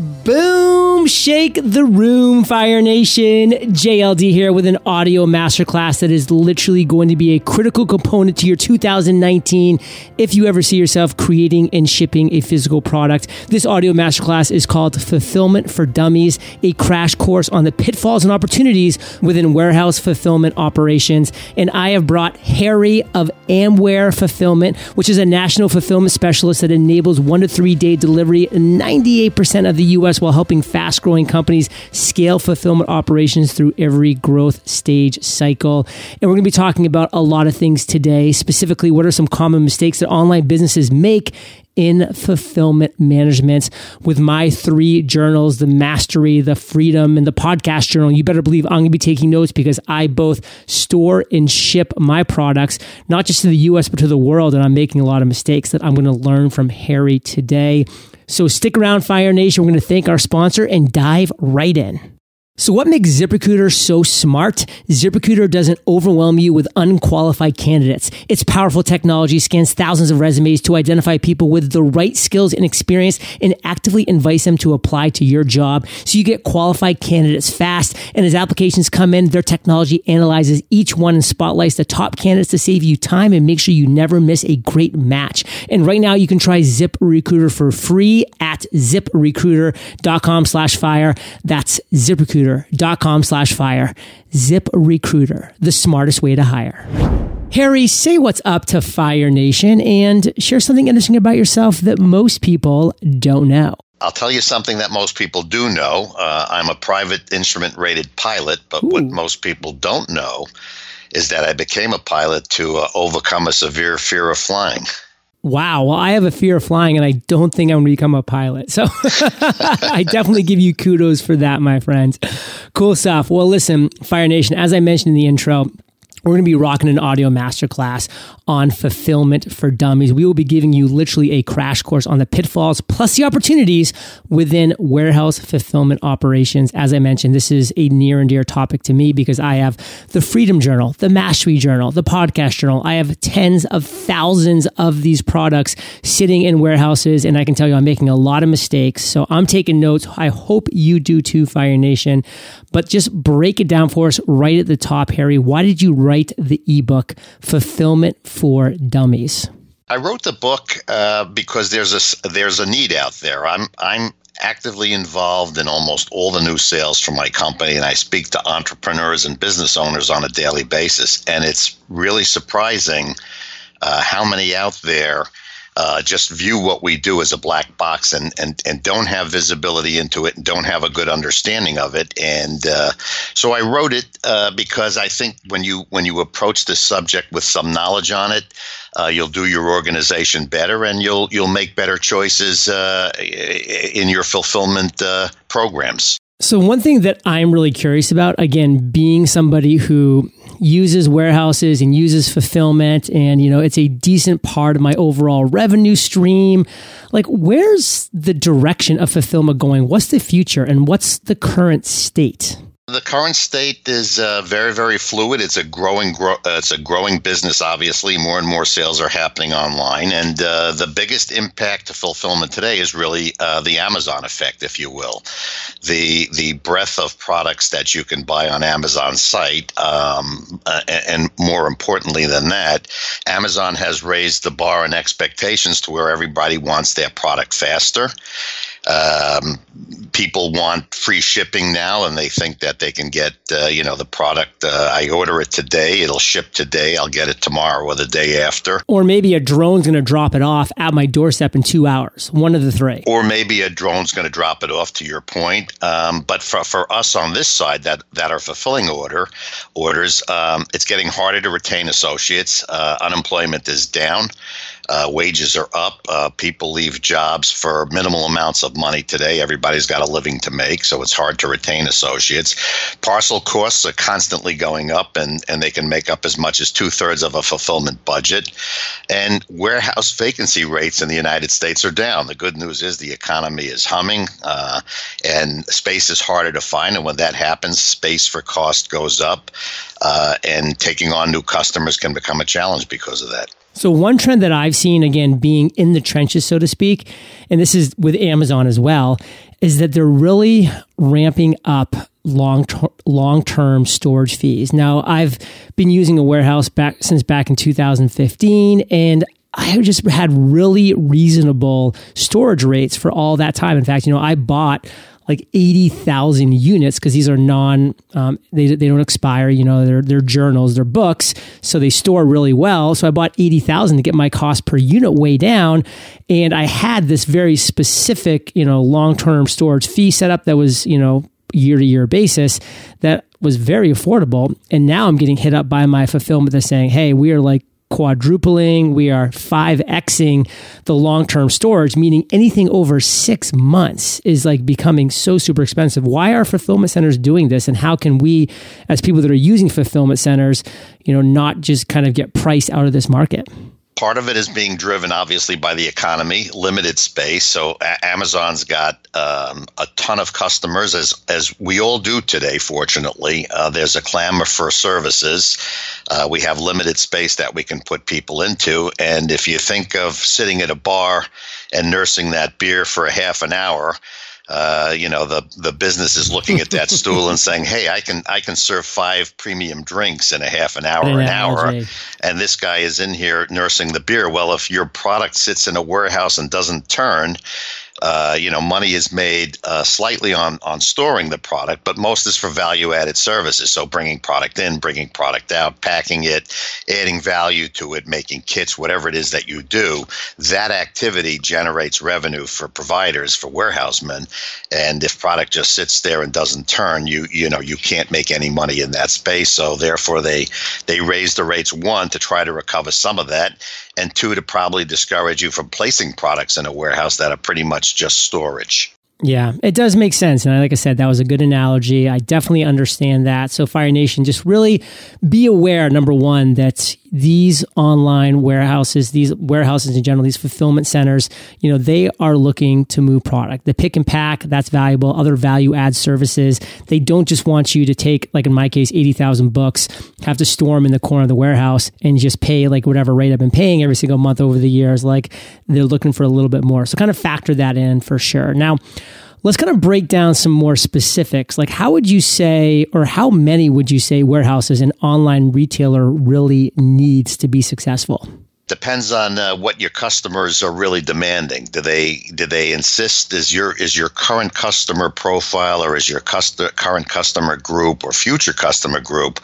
Boom! Shake the room, Fire Nation. JLD here with an audio masterclass that is literally going to be a critical component to your 2019 if you ever see yourself creating and shipping a physical product. This audio masterclass is called Fulfillment for Dummies, a crash course on the pitfalls and opportunities within warehouse fulfillment operations. And I have brought Harry of Amware Fulfillment, which is a national fulfillment specialist that enables one to three day delivery in 98% of the US while helping fast growing companies scale fulfillment operations through every growth stage cycle. And we're going to be talking about a lot of things today, specifically, what are some common mistakes that online businesses make in fulfillment management? With my three journals the mastery the freedom and the podcast journal you better believe i'm going to be taking notes because i both store and ship my products not just to the us but to the world and i'm making a lot of mistakes that i'm going to learn from harry today so stick around, Fire Nation. We're going to thank our sponsor and dive right in. So, what makes ZipRecruiter so smart? ZipRecruiter doesn't overwhelm you with unqualified candidates. Its powerful technology scans thousands of resumes to identify people with the right skills and experience and actively invites them to apply to your job. So, you get qualified candidates fast. And as applications come in, their technology analyzes each one and spotlights the top candidates to save you time and make sure you never miss a great match. And right now, you can try ZipRecruiter for free at ziprecruiter.com slash fire. That's ZipRecruiter ZipRecruiter.com slash fire. ZipRecruiter, the smartest way to hire. Harry, say what's up to Fire Nation and share something interesting about yourself that most people don't know. I'll tell you something that most people do know. Uh, I'm a private instrument rated pilot, but Ooh. what most people don't know is that I became a pilot to uh, overcome a severe fear of flying. Wow. Well, I have a fear of flying and I don't think I'm going to become a pilot. So I definitely give you kudos for that, my friends. Cool stuff. Well, listen, Fire Nation, as I mentioned in the intro, we're going to be rocking an audio masterclass on fulfillment for dummies. We will be giving you literally a crash course on the pitfalls plus the opportunities within warehouse fulfillment operations. As I mentioned, this is a near and dear topic to me because I have the Freedom Journal, the Mastery Journal, the Podcast Journal. I have tens of thousands of these products sitting in warehouses, and I can tell you I'm making a lot of mistakes. So I'm taking notes. I hope you do too, Fire Nation. But just break it down for us right at the top, Harry. Why did you write the ebook Fulfillment for Dummies? I wrote the book uh, because there's a there's a need out there. I'm I'm actively involved in almost all the new sales for my company, and I speak to entrepreneurs and business owners on a daily basis. And it's really surprising uh, how many out there uh, just view what we do as a black box and, and, and don't have visibility into it and don't have a good understanding of it. And uh, so I wrote it uh, because I think when you when you approach this subject with some knowledge on it, uh, you'll do your organization better and you'll you'll make better choices uh, in your fulfillment uh, programs. So, one thing that I'm really curious about, again, being somebody who uses warehouses and uses fulfillment, and, you know, it's a decent part of my overall revenue stream. Like, where's the direction of fulfillment going? What's the future and what's the current state? The current state is uh, very, very fluid. It's a growing, uh, it's a growing business. Obviously, more and more sales are happening online, and uh, the biggest impact to fulfillment today is really uh, the Amazon effect, if you will. The the breadth of products that you can buy on Amazon's site, um, uh, and more importantly than that, Amazon has raised the bar and expectations to where everybody wants their product faster. Um, people want free shipping now, and they think that they can get uh, you know the product. Uh, I order it today, it'll ship today. I'll get it tomorrow or the day after. Or maybe a drone's going to drop it off at my doorstep in two hours. One of the three. Or maybe a drone's going to drop it off. To your point, um, but for, for us on this side that that are fulfilling order orders, um, it's getting harder to retain associates. Uh, unemployment is down. Uh, wages are up. Uh, people leave jobs for minimal amounts of money today. Everybody's got a living to make, so it's hard to retain associates. Parcel costs are constantly going up, and, and they can make up as much as two thirds of a fulfillment budget. And warehouse vacancy rates in the United States are down. The good news is the economy is humming, uh, and space is harder to find. And when that happens, space for cost goes up, uh, and taking on new customers can become a challenge because of that. So, one trend that I've seen, again, being in the trenches, so to speak, and this is with Amazon as well, is that they're really ramping up long long term storage fees. Now, I've been using a warehouse back since back in 2015, and I just had really reasonable storage rates for all that time. In fact, you know, I bought like 80,000 units because these are non, um, they, they don't expire, you know, they're, they're journals, they're books. So they store really well. So I bought 80,000 to get my cost per unit way down. And I had this very specific, you know, long-term storage fee setup that was, you know, year to year basis that was very affordable. And now I'm getting hit up by my fulfillment that's saying, hey, we are like quadrupling, we are 5xing the long term storage, meaning anything over six months is like becoming so super expensive. Why are fulfillment centers doing this? And how can we, as people that are using fulfillment centers, you know, not just kind of get priced out of this market? Part of it is being driven, obviously, by the economy, limited space. So a- Amazon's got um, a ton of customers, as as we all do today. Fortunately, uh, there's a clamor for services. Uh, we have limited space that we can put people into, and if you think of sitting at a bar and nursing that beer for a half an hour, uh, you know the the business is looking at that stool and saying, "Hey, I can I can serve five premium drinks in a half an hour, an hour," and this guy is in here nursing the beer. Well, if your product sits in a warehouse and doesn't turn, uh, you know, money is made uh, slightly on on storing the product, but most is for value added services. So bringing product in, bringing product out, packing it, adding value to it, making kits, whatever it is that you do. That activity generates revenue for providers, for warehousemen, and if product just sits there and doesn't turn, you you know you can't make any money in that space. So therefore, they they raise the rates one to try to recover some of that, and two to probably discourage you from placing products in a warehouse that are pretty much just storage. Yeah, it does make sense. And like I said, that was a good analogy. I definitely understand that. So, Fire Nation, just really be aware, number one, that these online warehouses, these warehouses in general, these fulfillment centers, you know, they are looking to move product. The pick and pack, that's valuable. Other value add services. They don't just want you to take, like in my case, 80,000 books, have to store them in the corner of the warehouse and just pay like whatever rate I've been paying every single month over the years. Like they're looking for a little bit more. So kind of factor that in for sure. Now, let's kind of break down some more specifics. Like, how would you say, or how many would you say warehouses an online retailer really needs to be successful? depends on uh, what your customers are really demanding. Do they do they insist is your is your current customer profile or is your customer, current customer group or future customer group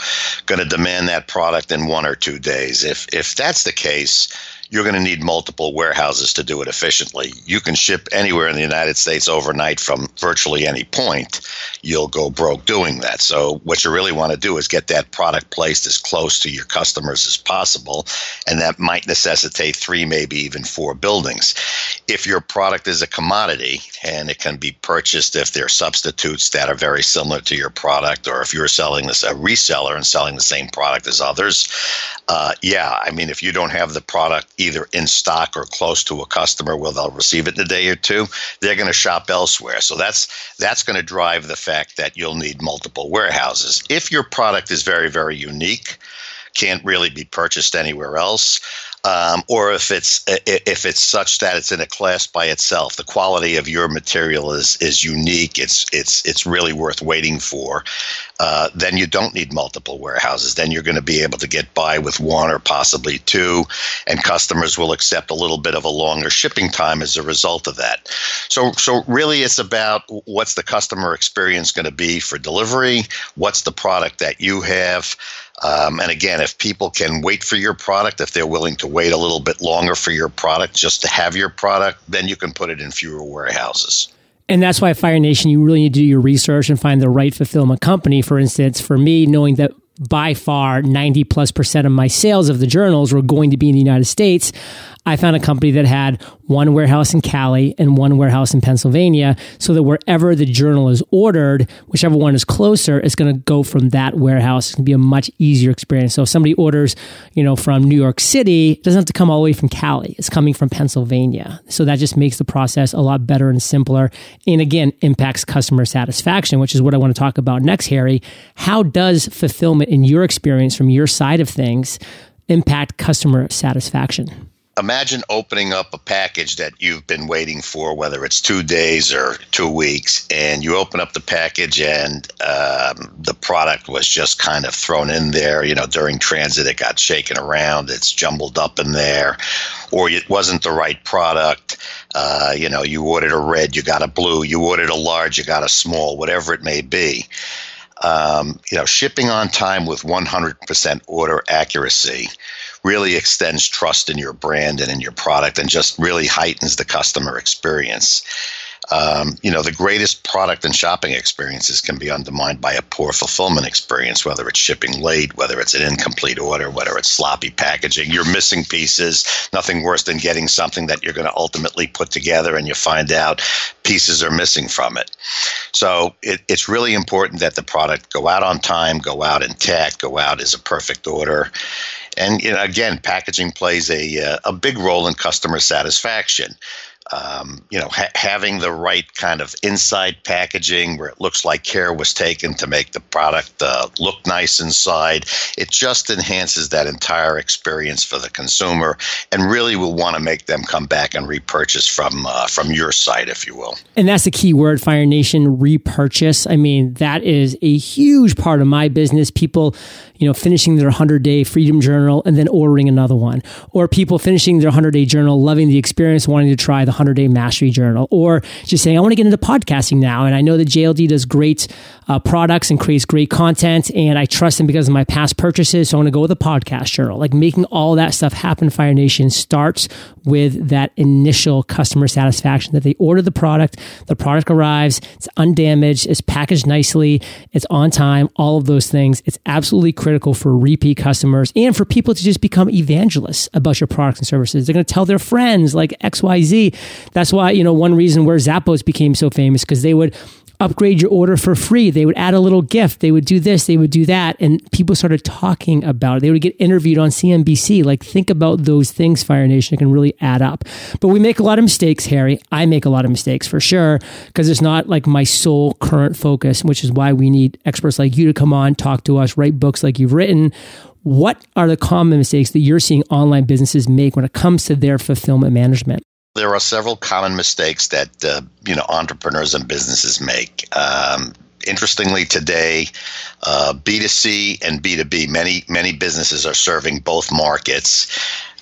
going to demand that product in one or two days? If if that's the case, you're going to need multiple warehouses to do it efficiently. You can ship anywhere in the United States overnight from virtually any point. You'll go broke doing that. So, what you really want to do is get that product placed as close to your customers as possible. And that might necessitate three, maybe even four buildings. If your product is a commodity and it can be purchased if there are substitutes that are very similar to your product, or if you're selling this a reseller and selling the same product as others, uh, yeah, I mean, if you don't have the product either in stock or close to a customer where they'll receive it in a day or two, they're going to shop elsewhere. So that's that's going to drive the fact that you'll need multiple warehouses. If your product is very very unique, can't really be purchased anywhere else, um, or if it's if it's such that it's in a class by itself. The quality of your material is is unique. It's it's it's really worth waiting for. Uh, then you don't need multiple warehouses. Then you're going to be able to get by with one or possibly two, and customers will accept a little bit of a longer shipping time as a result of that. So so really, it's about what's the customer experience going to be for delivery. What's the product that you have. Um, and again, if people can wait for your product, if they're willing to wait a little bit longer for your product just to have your product, then you can put it in fewer warehouses. And that's why Fire Nation, you really need to do your research and find the right fulfillment company. For instance, for me, knowing that by far 90 plus percent of my sales of the journals were going to be in the United States, I found a company that had one warehouse in Cali and one warehouse in Pennsylvania so that wherever the journal is ordered, whichever one is closer, it's going to go from that warehouse. It's going to be a much easier experience. So if somebody orders, you know, from New York City, it doesn't have to come all the way from Cali. It's coming from Pennsylvania. So that just makes the process a lot better and simpler. And again, impacts customer satisfaction, which is what I want to talk about next, Harry. How does fulfillment in your experience from your side of things impact customer satisfaction? Imagine opening up a package that you've been waiting for, whether it's two days or two weeks, and you open up the package and um, the product was just kind of thrown in there. You know, during transit, it got shaken around, it's jumbled up in there, or it wasn't the right product. Uh, you know, you ordered a red, you got a blue, you ordered a large, you got a small, whatever it may be. Um, you know, shipping on time with 100% order accuracy really extends trust in your brand and in your product and just really heightens the customer experience. Um, you know, the greatest product and shopping experiences can be undermined by a poor fulfillment experience, whether it's shipping late, whether it's an incomplete order, whether it's sloppy packaging. You're missing pieces. Nothing worse than getting something that you're going to ultimately put together and you find out pieces are missing from it. So it, it's really important that the product go out on time, go out intact, go out as a perfect order. And you know, again, packaging plays a, uh, a big role in customer satisfaction um, you know, ha- having the right kind of inside packaging where it looks like care was taken to make the product uh, look nice inside. It just enhances that entire experience for the consumer, and really will want to make them come back and repurchase from uh, from your site, if you will. And that's the key word, Fire Nation repurchase. I mean, that is a huge part of my business. People, you know, finishing their 100 day Freedom Journal and then ordering another one, or people finishing their 100 day journal, loving the experience, wanting to try the 100 day mastery journal, or just saying, I want to get into podcasting now. And I know that JLD does great uh, products and creates great content, and I trust them because of my past purchases. So I want to go with a podcast journal. Like making all that stuff happen, Fire Nation starts with that initial customer satisfaction that they order the product, the product arrives, it's undamaged, it's packaged nicely, it's on time, all of those things. It's absolutely critical for repeat customers and for people to just become evangelists about your products and services. They're going to tell their friends like XYZ. That's why, you know, one reason where Zappos became so famous because they would upgrade your order for free. They would add a little gift. They would do this, they would do that. And people started talking about it. They would get interviewed on CNBC. Like, think about those things, Fire Nation. It can really add up. But we make a lot of mistakes, Harry. I make a lot of mistakes for sure, because it's not like my sole current focus, which is why we need experts like you to come on, talk to us, write books like you've written. What are the common mistakes that you're seeing online businesses make when it comes to their fulfillment management? There are several common mistakes that uh, you know entrepreneurs and businesses make. Um, interestingly, today, uh, B two C and B two B, many many businesses are serving both markets,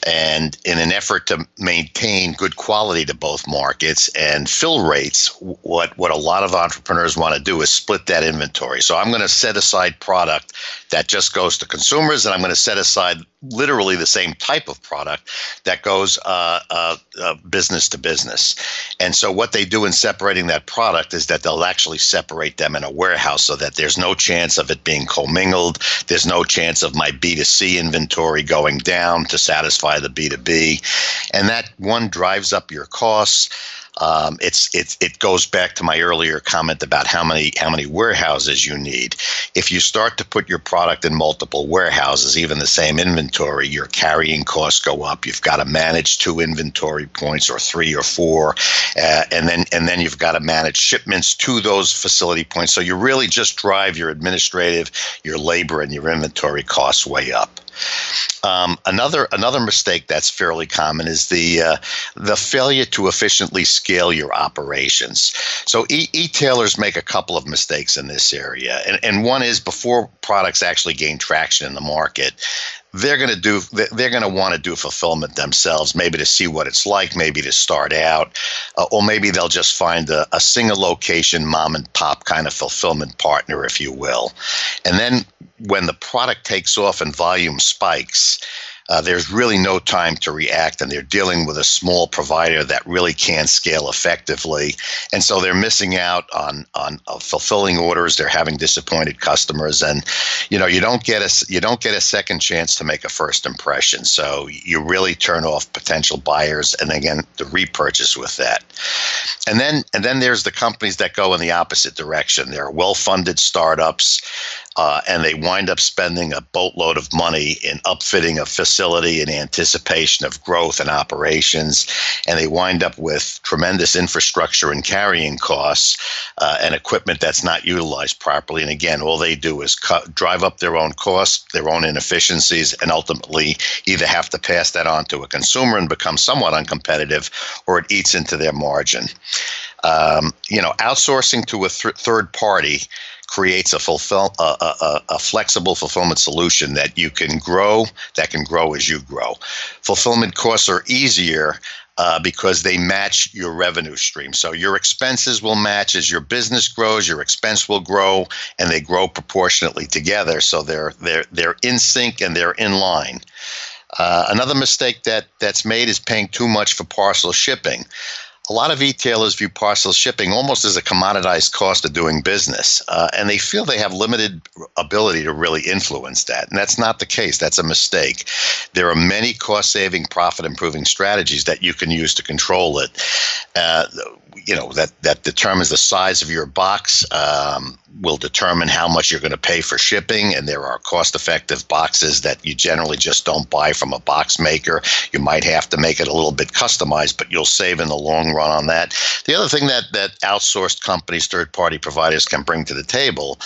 and in an effort to maintain good quality to both markets and fill rates, what, what a lot of entrepreneurs want to do is split that inventory. So I'm going to set aside product that just goes to consumers, and I'm going to set aside literally the same type of product that goes uh, uh, uh, business to business. And so what they do in separating that product is that they'll actually separate them in a warehouse so that there's no chance of it being commingled. There's no chance of my B2C inventory going down to satisfy the B2B. And that one drives up your costs. Um, it's it it goes back to my earlier comment about how many how many warehouses you need. If you start to put your product in multiple warehouses, even the same inventory, your carrying costs go up. You've got to manage two inventory points or three or four, uh, and then and then you've got to manage shipments to those facility points. So you really just drive your administrative, your labor, and your inventory costs way up. Um, another another mistake that's fairly common is the uh, the failure to efficiently scale your operations. So e- e-tailers make a couple of mistakes in this area, and, and one is before products actually gain traction in the market, they're going to do they're going to want to do fulfillment themselves maybe to see what it's like maybe to start out uh, or maybe they'll just find a, a single location mom and pop kind of fulfillment partner if you will. And then when the product takes off and volume spikes uh, there's really no time to react, and they're dealing with a small provider that really can't scale effectively, and so they're missing out on on uh, fulfilling orders. They're having disappointed customers, and you know you don't get a you don't get a second chance to make a first impression. So you really turn off potential buyers, and again the repurchase with that. And then and then there's the companies that go in the opposite direction. They're well-funded startups uh, and they wind up spending a boatload of money in upfitting a facility in anticipation of growth and operations, and they wind up with tremendous infrastructure and carrying costs uh, and equipment that's not utilized properly. And again, all they do is drive up their own costs, their own inefficiencies, and ultimately either have to pass that on to a consumer and become somewhat uncompetitive, or it eats into their margin. Um, you know, outsourcing to a th- third party creates a fulfill a, a, a, flexible fulfillment solution that you can grow that can grow as you grow. Fulfillment costs are easier uh, because they match your revenue stream. So your expenses will match as your business grows your expense will grow and they grow proportionately together. So they're they're they're in sync and they're in line. Uh, another mistake that that's made is paying too much for parcel shipping a lot of retailers view parcel shipping almost as a commoditized cost of doing business, uh, and they feel they have limited ability to really influence that. And that's not the case. That's a mistake. There are many cost saving, profit improving strategies that you can use to control it. Uh, you know that that determines the size of your box um, will determine how much you're going to pay for shipping. And there are cost effective boxes that you generally just don't buy from a box maker. You might have to make it a little bit customized but you'll save in the long run on that. The other thing that that outsourced companies third party providers can bring to the table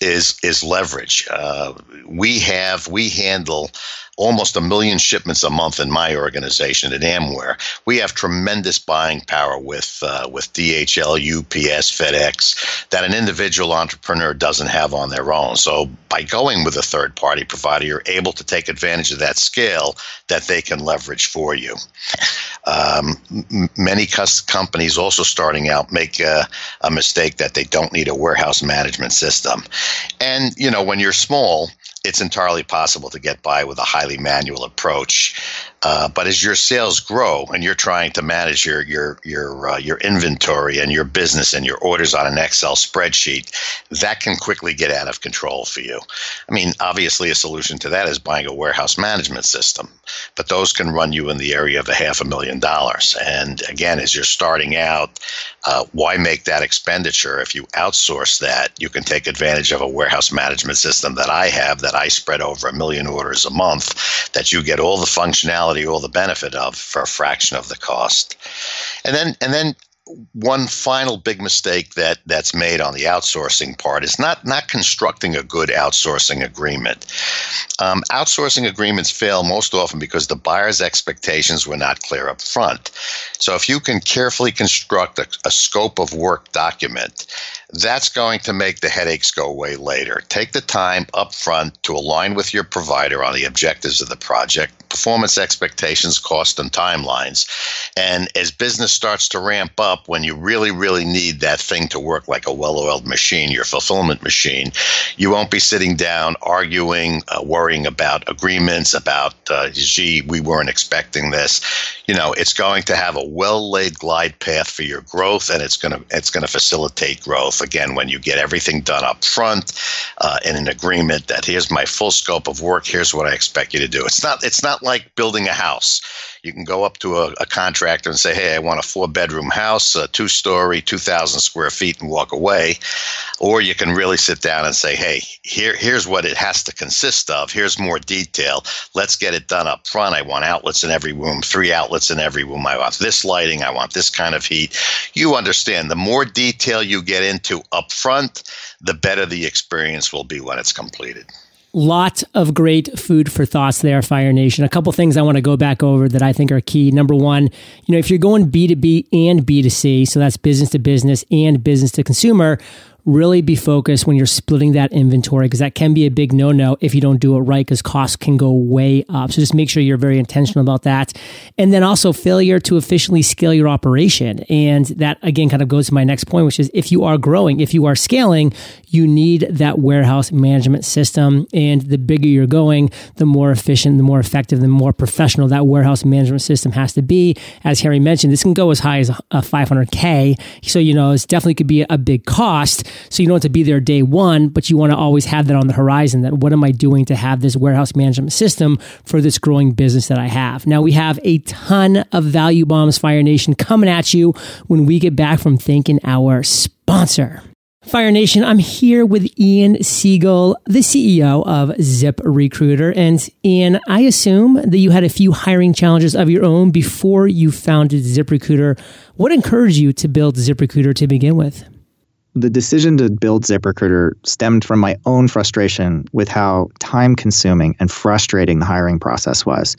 is is leverage. Uh, we have we handle almost a million shipments a month in my organization at Amware. We have tremendous buying power with uh, with DHL, UPS, FedEx that an individual entrepreneur doesn't have on their own. So by going with a third party provider, you're able to take advantage of that scale that they can leverage for you. Um, many companies also starting out make a mistake that they don't need a warehouse management system. And you know when you're small it's entirely possible to get by with a highly manual approach. Uh, but as your sales grow and you're trying to manage your your your uh, your inventory and your business and your orders on an Excel spreadsheet, that can quickly get out of control for you. I mean, obviously, a solution to that is buying a warehouse management system, but those can run you in the area of a half a million dollars. And again, as you're starting out, uh, why make that expenditure if you outsource that? You can take advantage of a warehouse management system that I have that I spread over a million orders a month. That you get all the functionality quality or the benefit of for a fraction of the cost. And then and then one final big mistake that that's made on the outsourcing part is not not constructing a good outsourcing agreement. Um, outsourcing agreements fail most often because the buyer's expectations were not clear up front. So if you can carefully construct a, a scope of work document, that's going to make the headaches go away later. Take the time up front to align with your provider on the objectives of the project, performance expectations, cost, and timelines. And as business starts to ramp up, up when you really, really need that thing to work like a well oiled machine, your fulfillment machine. You won't be sitting down arguing, uh, worrying about agreements, about, uh, gee, we weren't expecting this. You know, it's going to have a well laid glide path for your growth and it's going to it's going to facilitate growth. Again, when you get everything done up front uh, in an agreement that here's my full scope of work, here's what I expect you to do. It's not it's not like building a house you can go up to a, a contractor and say, hey, I want a four bedroom house, a two story, 2,000 square feet, and walk away. Or you can really sit down and say, hey, here, here's what it has to consist of. Here's more detail. Let's get it done up front. I want outlets in every room, three outlets in every room. I want this lighting. I want this kind of heat. You understand the more detail you get into up front, the better the experience will be when it's completed. Lot of great food for thoughts there, Fire Nation. A couple things I want to go back over that I think are key. Number one, you know, if you're going B2B and B2C, so that's business to business and business to consumer, really be focused when you're splitting that inventory because that can be a big no no if you don't do it right because costs can go way up. So just make sure you're very intentional about that. And then also failure to efficiently scale your operation. And that again kind of goes to my next point, which is if you are growing, if you are scaling, you need that warehouse management system. And the bigger you're going, the more efficient, the more effective, the more professional that warehouse management system has to be. As Harry mentioned, this can go as high as uh, a 500K. So, you know, it's definitely could be a big cost. So you don't have to be there day one, but you want to always have that on the horizon that what am I doing to have this warehouse management system for this growing business that I have? Now we have a ton of value bombs, Fire Nation, coming at you when we get back from thanking our sponsor. Fire Nation, I'm here with Ian Siegel, the CEO of Zip Recruiter. And Ian, I assume that you had a few hiring challenges of your own before you founded Zip Recruiter. What encouraged you to build Zip Recruiter to begin with? The decision to build ZipRecruiter stemmed from my own frustration with how time consuming and frustrating the hiring process was.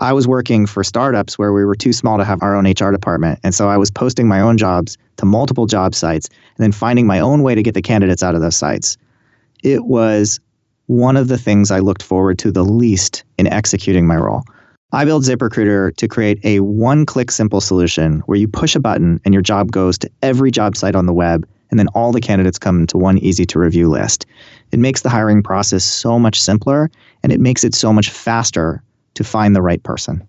I was working for startups where we were too small to have our own HR department. And so I was posting my own jobs to multiple job sites and then finding my own way to get the candidates out of those sites. It was one of the things I looked forward to the least in executing my role. I built ZipRecruiter to create a one click simple solution where you push a button and your job goes to every job site on the web, and then all the candidates come to one easy to review list. It makes the hiring process so much simpler and it makes it so much faster to find the right person.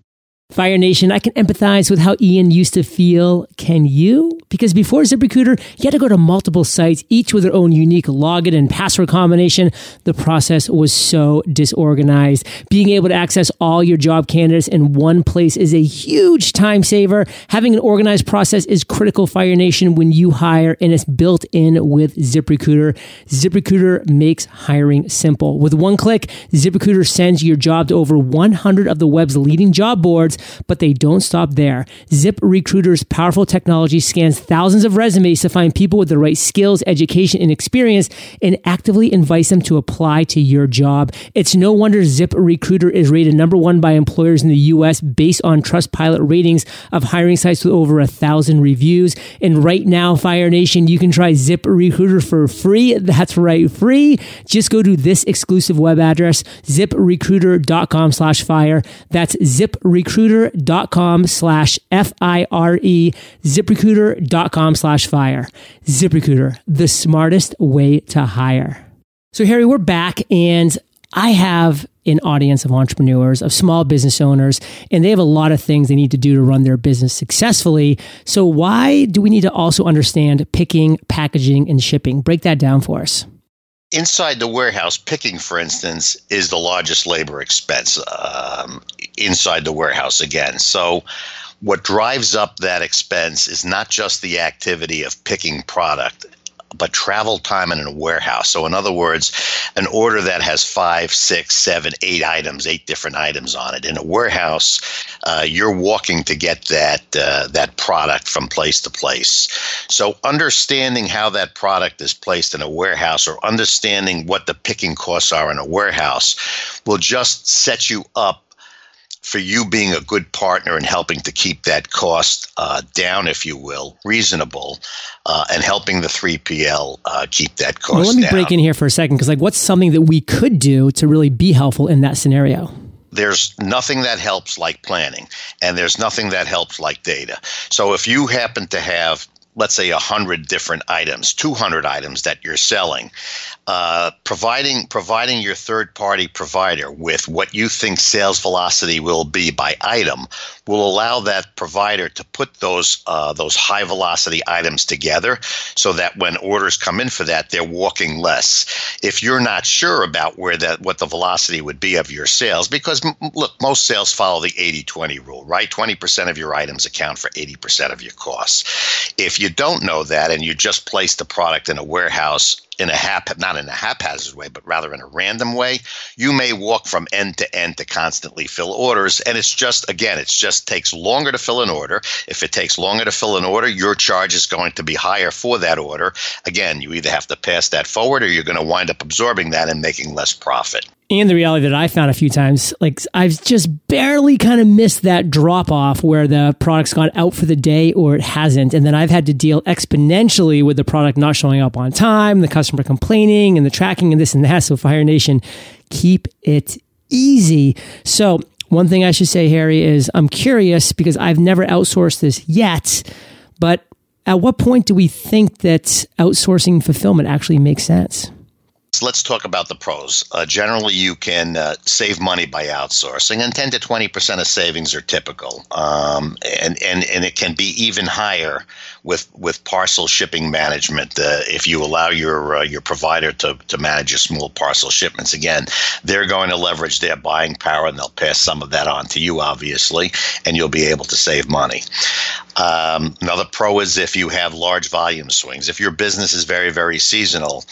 Fire Nation, I can empathize with how Ian used to feel. Can you? Because before ZipRecruiter, you had to go to multiple sites, each with their own unique login and password combination. The process was so disorganized. Being able to access all your job candidates in one place is a huge time saver. Having an organized process is critical, Fire Nation, when you hire, and it's built in with ZipRecruiter. ZipRecruiter makes hiring simple. With one click, ZipRecruiter sends your job to over 100 of the web's leading job boards but they don't stop there. Zip Recruiter's powerful technology scans thousands of resumes to find people with the right skills, education, and experience and actively invites them to apply to your job. It's no wonder Zip Recruiter is rated number one by employers in the US based on Trustpilot ratings of hiring sites with over a thousand reviews. And right now, Fire Nation, you can try Zip Recruiter for free. That's right, free. Just go to this exclusive web address, ziprecruiter.com slash fire. That's ziprecruiter ziprecruiter.com slash F-I-R-E, ziprecruiter.com slash fire. ZipRecruiter, the smartest way to hire. So Harry, we're back and I have an audience of entrepreneurs, of small business owners, and they have a lot of things they need to do to run their business successfully. So why do we need to also understand picking, packaging, and shipping? Break that down for us inside the warehouse, picking, for instance, is the largest labor expense um, inside the warehouse again. So, what drives up that expense is not just the activity of picking product but travel time in a warehouse. So, in other words, an order that has five, six, seven, eight items, eight different items on it. In a warehouse, uh, you're walking to get that uh, that product from place to place. So, understanding how that product is placed in a warehouse, or understanding what the picking costs are in a warehouse, will just set you up for you being a good partner and helping to keep that cost uh, down, if you will, reasonable, uh, and helping the 3PL uh, keep that cost well, let me down. break in here for a second because, like, what's something that we could do to really be helpful in that scenario? there's nothing that helps like planning and there's nothing that helps like data so if you happen to have let's say 100 different items 200 items that you're selling uh, providing providing your third party provider with what you think sales velocity will be by item will allow that provider to put those uh, those high velocity items together so that when orders come in for that they're walking less. If you're not sure about where that what the velocity would be of your sales because look most sales follow the 80-20 rule right? 20% of your items account for 80% of your costs. If you don't know that and you just place the product in a warehouse in a hap not in a haphazard way, but rather in a random way, you may walk from end to end to constantly fill orders. And it's just again, it just takes longer to fill an order. If it takes longer to fill an order, your charge is going to be higher for that order. Again, you either have to pass that forward or you're going to wind up absorbing that and making less profit and the reality that I found a few times, like I've just barely kind of missed that drop off where the product's gone out for the day or it hasn't. And then I've had to deal exponentially with the product not showing up on time, the customer complaining and the tracking and this and that. So Fire Nation, keep it easy. So one thing I should say, Harry, is I'm curious because I've never outsourced this yet, but at what point do we think that outsourcing fulfillment actually makes sense? Let's talk about the pros. Uh, generally, you can uh, save money by outsourcing, and ten to twenty percent of savings are typical, um, and and and it can be even higher with with parcel shipping management. Uh, if you allow your uh, your provider to to manage your small parcel shipments, again, they're going to leverage their buying power, and they'll pass some of that on to you, obviously, and you'll be able to save money. Um, another pro is if you have large volume swings. If your business is very, very seasonal,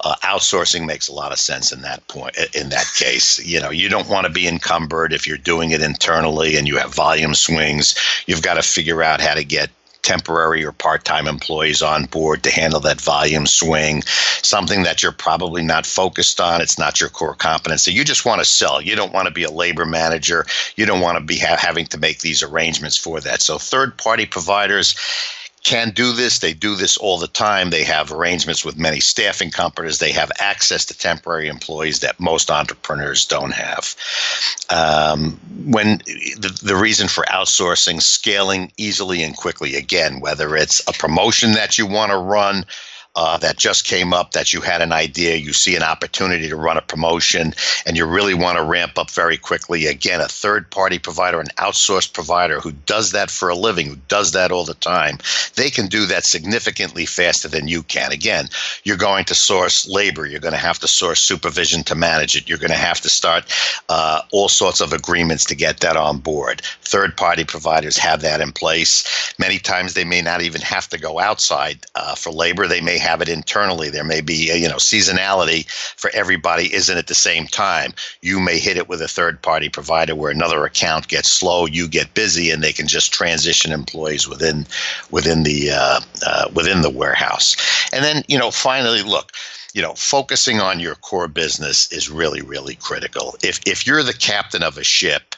uh, outsourcing makes a lot of sense in that point. In that case, you know, you don't want to be encumbered if you're doing it internally and you have volume swings. You've got to figure out how to get temporary or part-time employees on board to handle that volume swing something that you're probably not focused on. It's not your core competency. You just want to sell. You don't want to be a labor manager. You don't want to be ha- having to make these arrangements for that. So third party providers can do this. They do this all the time. They have arrangements with many staffing companies. They have access to temporary employees that most entrepreneurs don't have. Um, when the, the reason for outsourcing, scaling easily and quickly, again, whether it's a promotion that you want to run, uh, that just came up that you had an idea, you see an opportunity to run a promotion, and you really want to ramp up very quickly. Again, a third party provider, an outsourced provider who does that for a living, who does that all the time, they can do that significantly faster than you can. Again, you're going to source labor, you're going to have to source supervision to manage it, you're going to have to start uh, all sorts of agreements to get that on board. Third party providers have that in place. Many times they may not even have to go outside uh, for labor, they may have it internally. There may be a, you know seasonality for everybody isn't at the same time. You may hit it with a third party provider where another account gets slow, you get busy, and they can just transition employees within within the uh, uh, within the warehouse. And then you know finally look you know, focusing on your core business is really, really critical. If if you're the captain of a ship,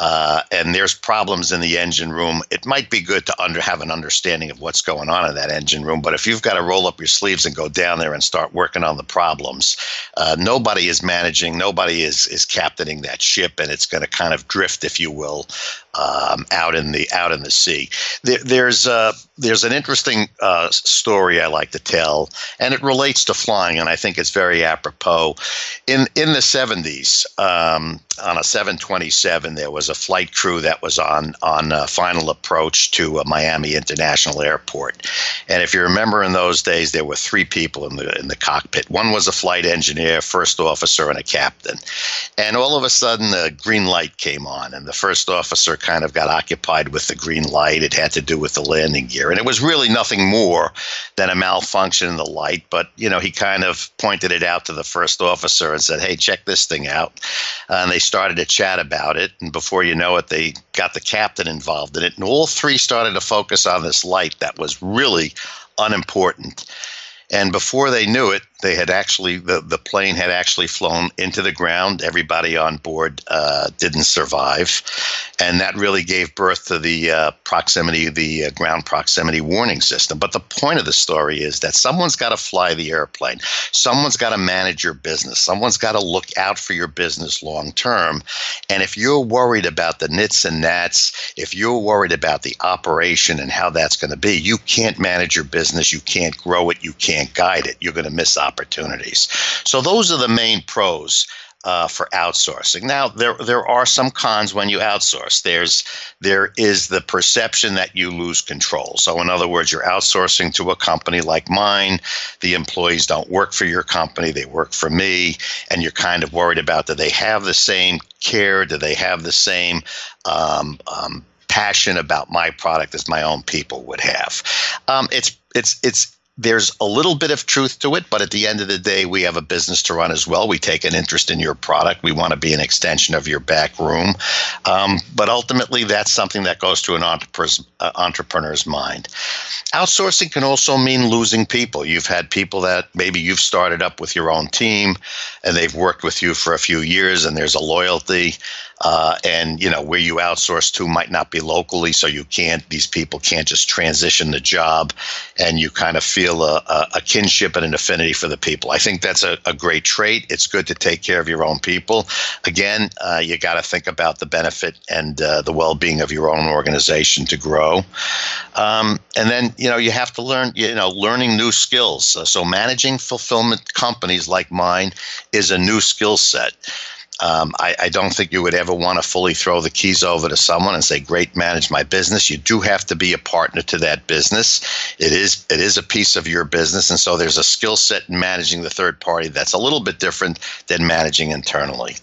uh, and there's problems in the engine room, it might be good to under have an understanding of what's going on in that engine room. But if you've got to roll up your sleeves and go down there and start working on the problems, uh, nobody is managing, nobody is is captaining that ship, and it's going to kind of drift, if you will, um, out in the out in the sea. There, there's uh, there's an interesting uh, story I like to tell, and it relates to flying, and I think it's very apropos. In in the 70s, um, on a 727, there was a flight crew that was on on final approach to Miami International Airport, and if you remember, in those days, there were three people in the in the cockpit. One was a flight engineer, first officer, and a captain. And all of a sudden, the green light came on, and the first officer kind of got occupied with the green light. It had to do with the landing gear, and it was really nothing more than a malfunction in the light. But you know, he kind of pointed it out to the first officer and said, "Hey, check this thing out." And they started to chat about it, and before you know it, they got the captain involved in it, and all three started to focus on this light that was really unimportant. And before they knew it, they had actually the, the plane had actually flown into the ground. Everybody on board uh, didn't survive, and that really gave birth to the uh, proximity, the uh, ground proximity warning system. But the point of the story is that someone's got to fly the airplane. Someone's got to manage your business. Someone's got to look out for your business long term. And if you're worried about the nits and gnats, if you're worried about the operation and how that's going to be, you can't manage your business. You can't grow it. You can't guide it. You're going to miss out opportunities. So those are the main pros. Uh, for outsourcing. Now there there are some cons when you outsource. There's there is the perception that you lose control. So in other words, you're outsourcing to a company like mine. The employees don't work for your company; they work for me, and you're kind of worried about do they have the same care? Do they have the same um, um, passion about my product as my own people would have? Um, it's it's it's there's a little bit of truth to it, but at the end of the day, we have a business to run as well. We take an interest in your product. We want to be an extension of your back room. Um, but ultimately, that's something that goes to an entrepreneur's, uh, entrepreneur's mind. Outsourcing can also mean losing people. You've had people that maybe you've started up with your own team and they've worked with you for a few years and there's a loyalty. uh, and you know where you outsource to might not be locally, so you can't. These people can't just transition the job, and you kind of feel a, a, a kinship and an affinity for the people. I think that's a, a, great trait. It's good to take care of your own people. Again, uh, you got to think about the benefit and uh, the well-being of your own organization to grow. Um, and then you know you have to learn you know learning new skills. so managing fulfillment companies like mine is a new skill set. Um, I, I, don't think you would ever want to fully throw the keys over to someone and say, "Great, manage my business." You do have to be a partner to that business. It is it is a piece of your business, and so there's a skill set in managing the third party that's a little bit different than managing internally.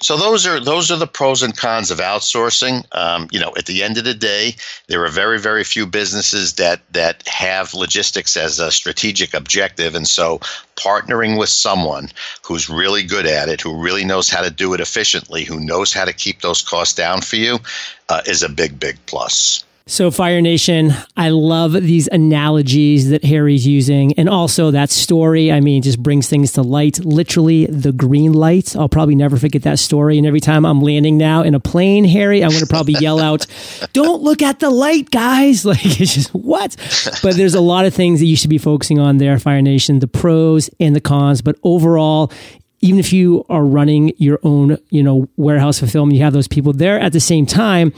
So those are those are the pros and cons of outsourcing. Um, you know, at the end of the day, there are very very few businesses that that have logistics as a strategic objective, and so partnering with someone who's really good at it, who really knows how to do it efficiently, who knows how to keep those costs down for you, uh, is a big, big plus. So, Fire Nation, I love these analogies that Harry's using. And also that story, I mean, just brings things to light. Literally, the green light. I'll probably never forget that story. And every time I'm landing now in a plane, Harry, I'm going to probably yell out, Don't look at the light, guys. Like, it's just what? But there's a lot of things that you should be focusing on there, Fire Nation the pros and the cons. But overall, even if you are running your own, you know, warehouse fulfillment, you have those people there at the same time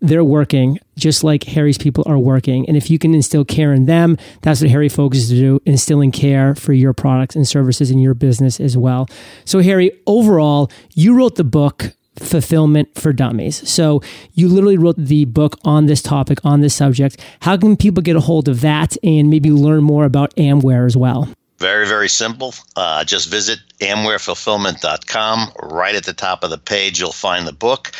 they're working just like Harry's people are working. And if you can instill care in them, that's what Harry focuses to do, instilling care for your products and services in your business as well. So, Harry, overall, you wrote the book fulfillment for dummies. So you literally wrote the book on this topic, on this subject. How can people get a hold of that and maybe learn more about Amware as well? Very, very simple. Uh, just visit amwarefulfillment.com. Right at the top of the page, you'll find the book.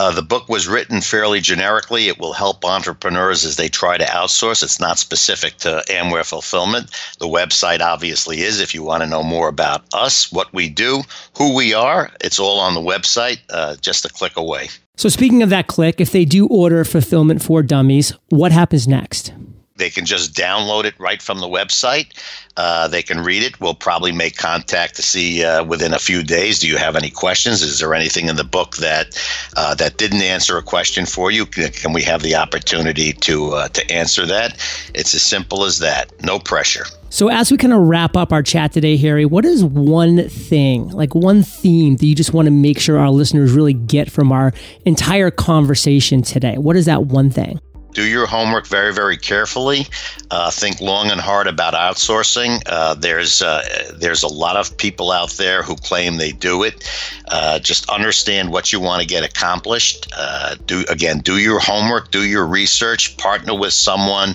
Uh, the book was written fairly generically. It will help entrepreneurs as they try to outsource. It's not specific to Amware Fulfillment. The website obviously is if you want to know more about us, what we do, who we are. It's all on the website, uh, just a click away. So, speaking of that click, if they do order fulfillment for dummies, what happens next? They can just download it right from the website. Uh, they can read it. We'll probably make contact to see uh, within a few days. Do you have any questions? Is there anything in the book that uh, that didn't answer a question for you? Can, can we have the opportunity to uh, to answer that? It's as simple as that. No pressure. So, as we kind of wrap up our chat today, Harry, what is one thing, like one theme that you just want to make sure our listeners really get from our entire conversation today? What is that one thing? Do your homework very, very carefully. Uh, think long and hard about outsourcing. Uh, there's uh, there's a lot of people out there who claim they do it. Uh, just understand what you want to get accomplished. Uh, do again, do your homework, do your research, partner with someone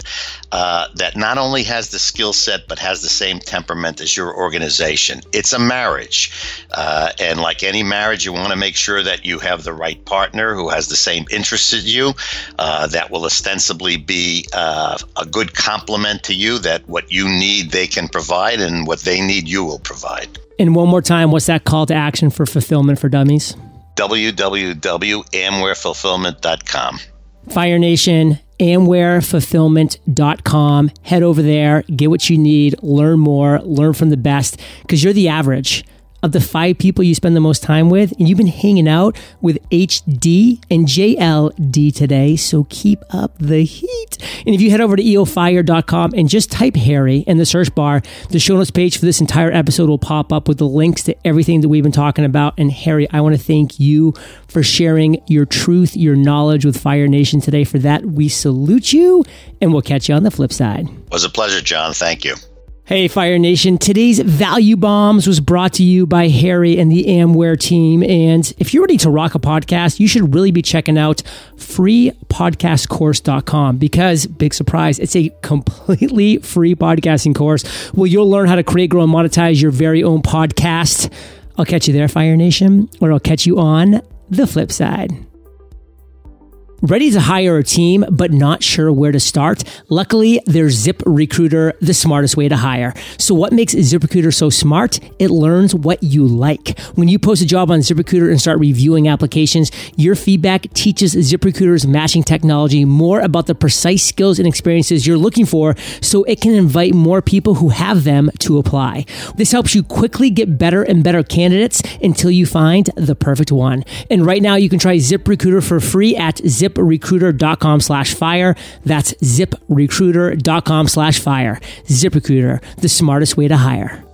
uh, that not only has the skill set but has the same temperament as your organization. It's a marriage, and like any marriage, you want to make sure that you have the right partner who has the same interests as you, that will establish ostensibly be uh, a good complement to you that what you need they can provide and what they need you will provide. And one more time, what's that call to action for fulfillment for dummies? www.amwarefulfillment.com. Fire Nation, amwarefulfillment.com. Head over there, get what you need, learn more, learn from the best, because you're the average of the five people you spend the most time with, and you've been hanging out with HD and JLD today. So keep up the heat. And if you head over to eofire.com and just type Harry in the search bar, the show notes page for this entire episode will pop up with the links to everything that we've been talking about. And Harry, I want to thank you for sharing your truth, your knowledge with Fire Nation today. For that, we salute you, and we'll catch you on the flip side. It was a pleasure, John. Thank you. Hey, Fire Nation. Today's Value Bombs was brought to you by Harry and the Amware team. And if you're ready to rock a podcast, you should really be checking out freepodcastcourse.com because, big surprise, it's a completely free podcasting course where you'll learn how to create, grow, and monetize your very own podcast. I'll catch you there, Fire Nation, or I'll catch you on the flip side. Ready to hire a team, but not sure where to start? Luckily, there's ZipRecruiter, the smartest way to hire. So what makes ZipRecruiter so smart? It learns what you like. When you post a job on ZipRecruiter and start reviewing applications, your feedback teaches ZipRecruiter's matching technology more about the precise skills and experiences you're looking for so it can invite more people who have them to apply. This helps you quickly get better and better candidates until you find the perfect one. And right now you can try ZipRecruiter for free at Zip ziprecruiter.com slash fire. That's ziprecruiter.com slash fire. ZipRecruiter, the smartest way to hire.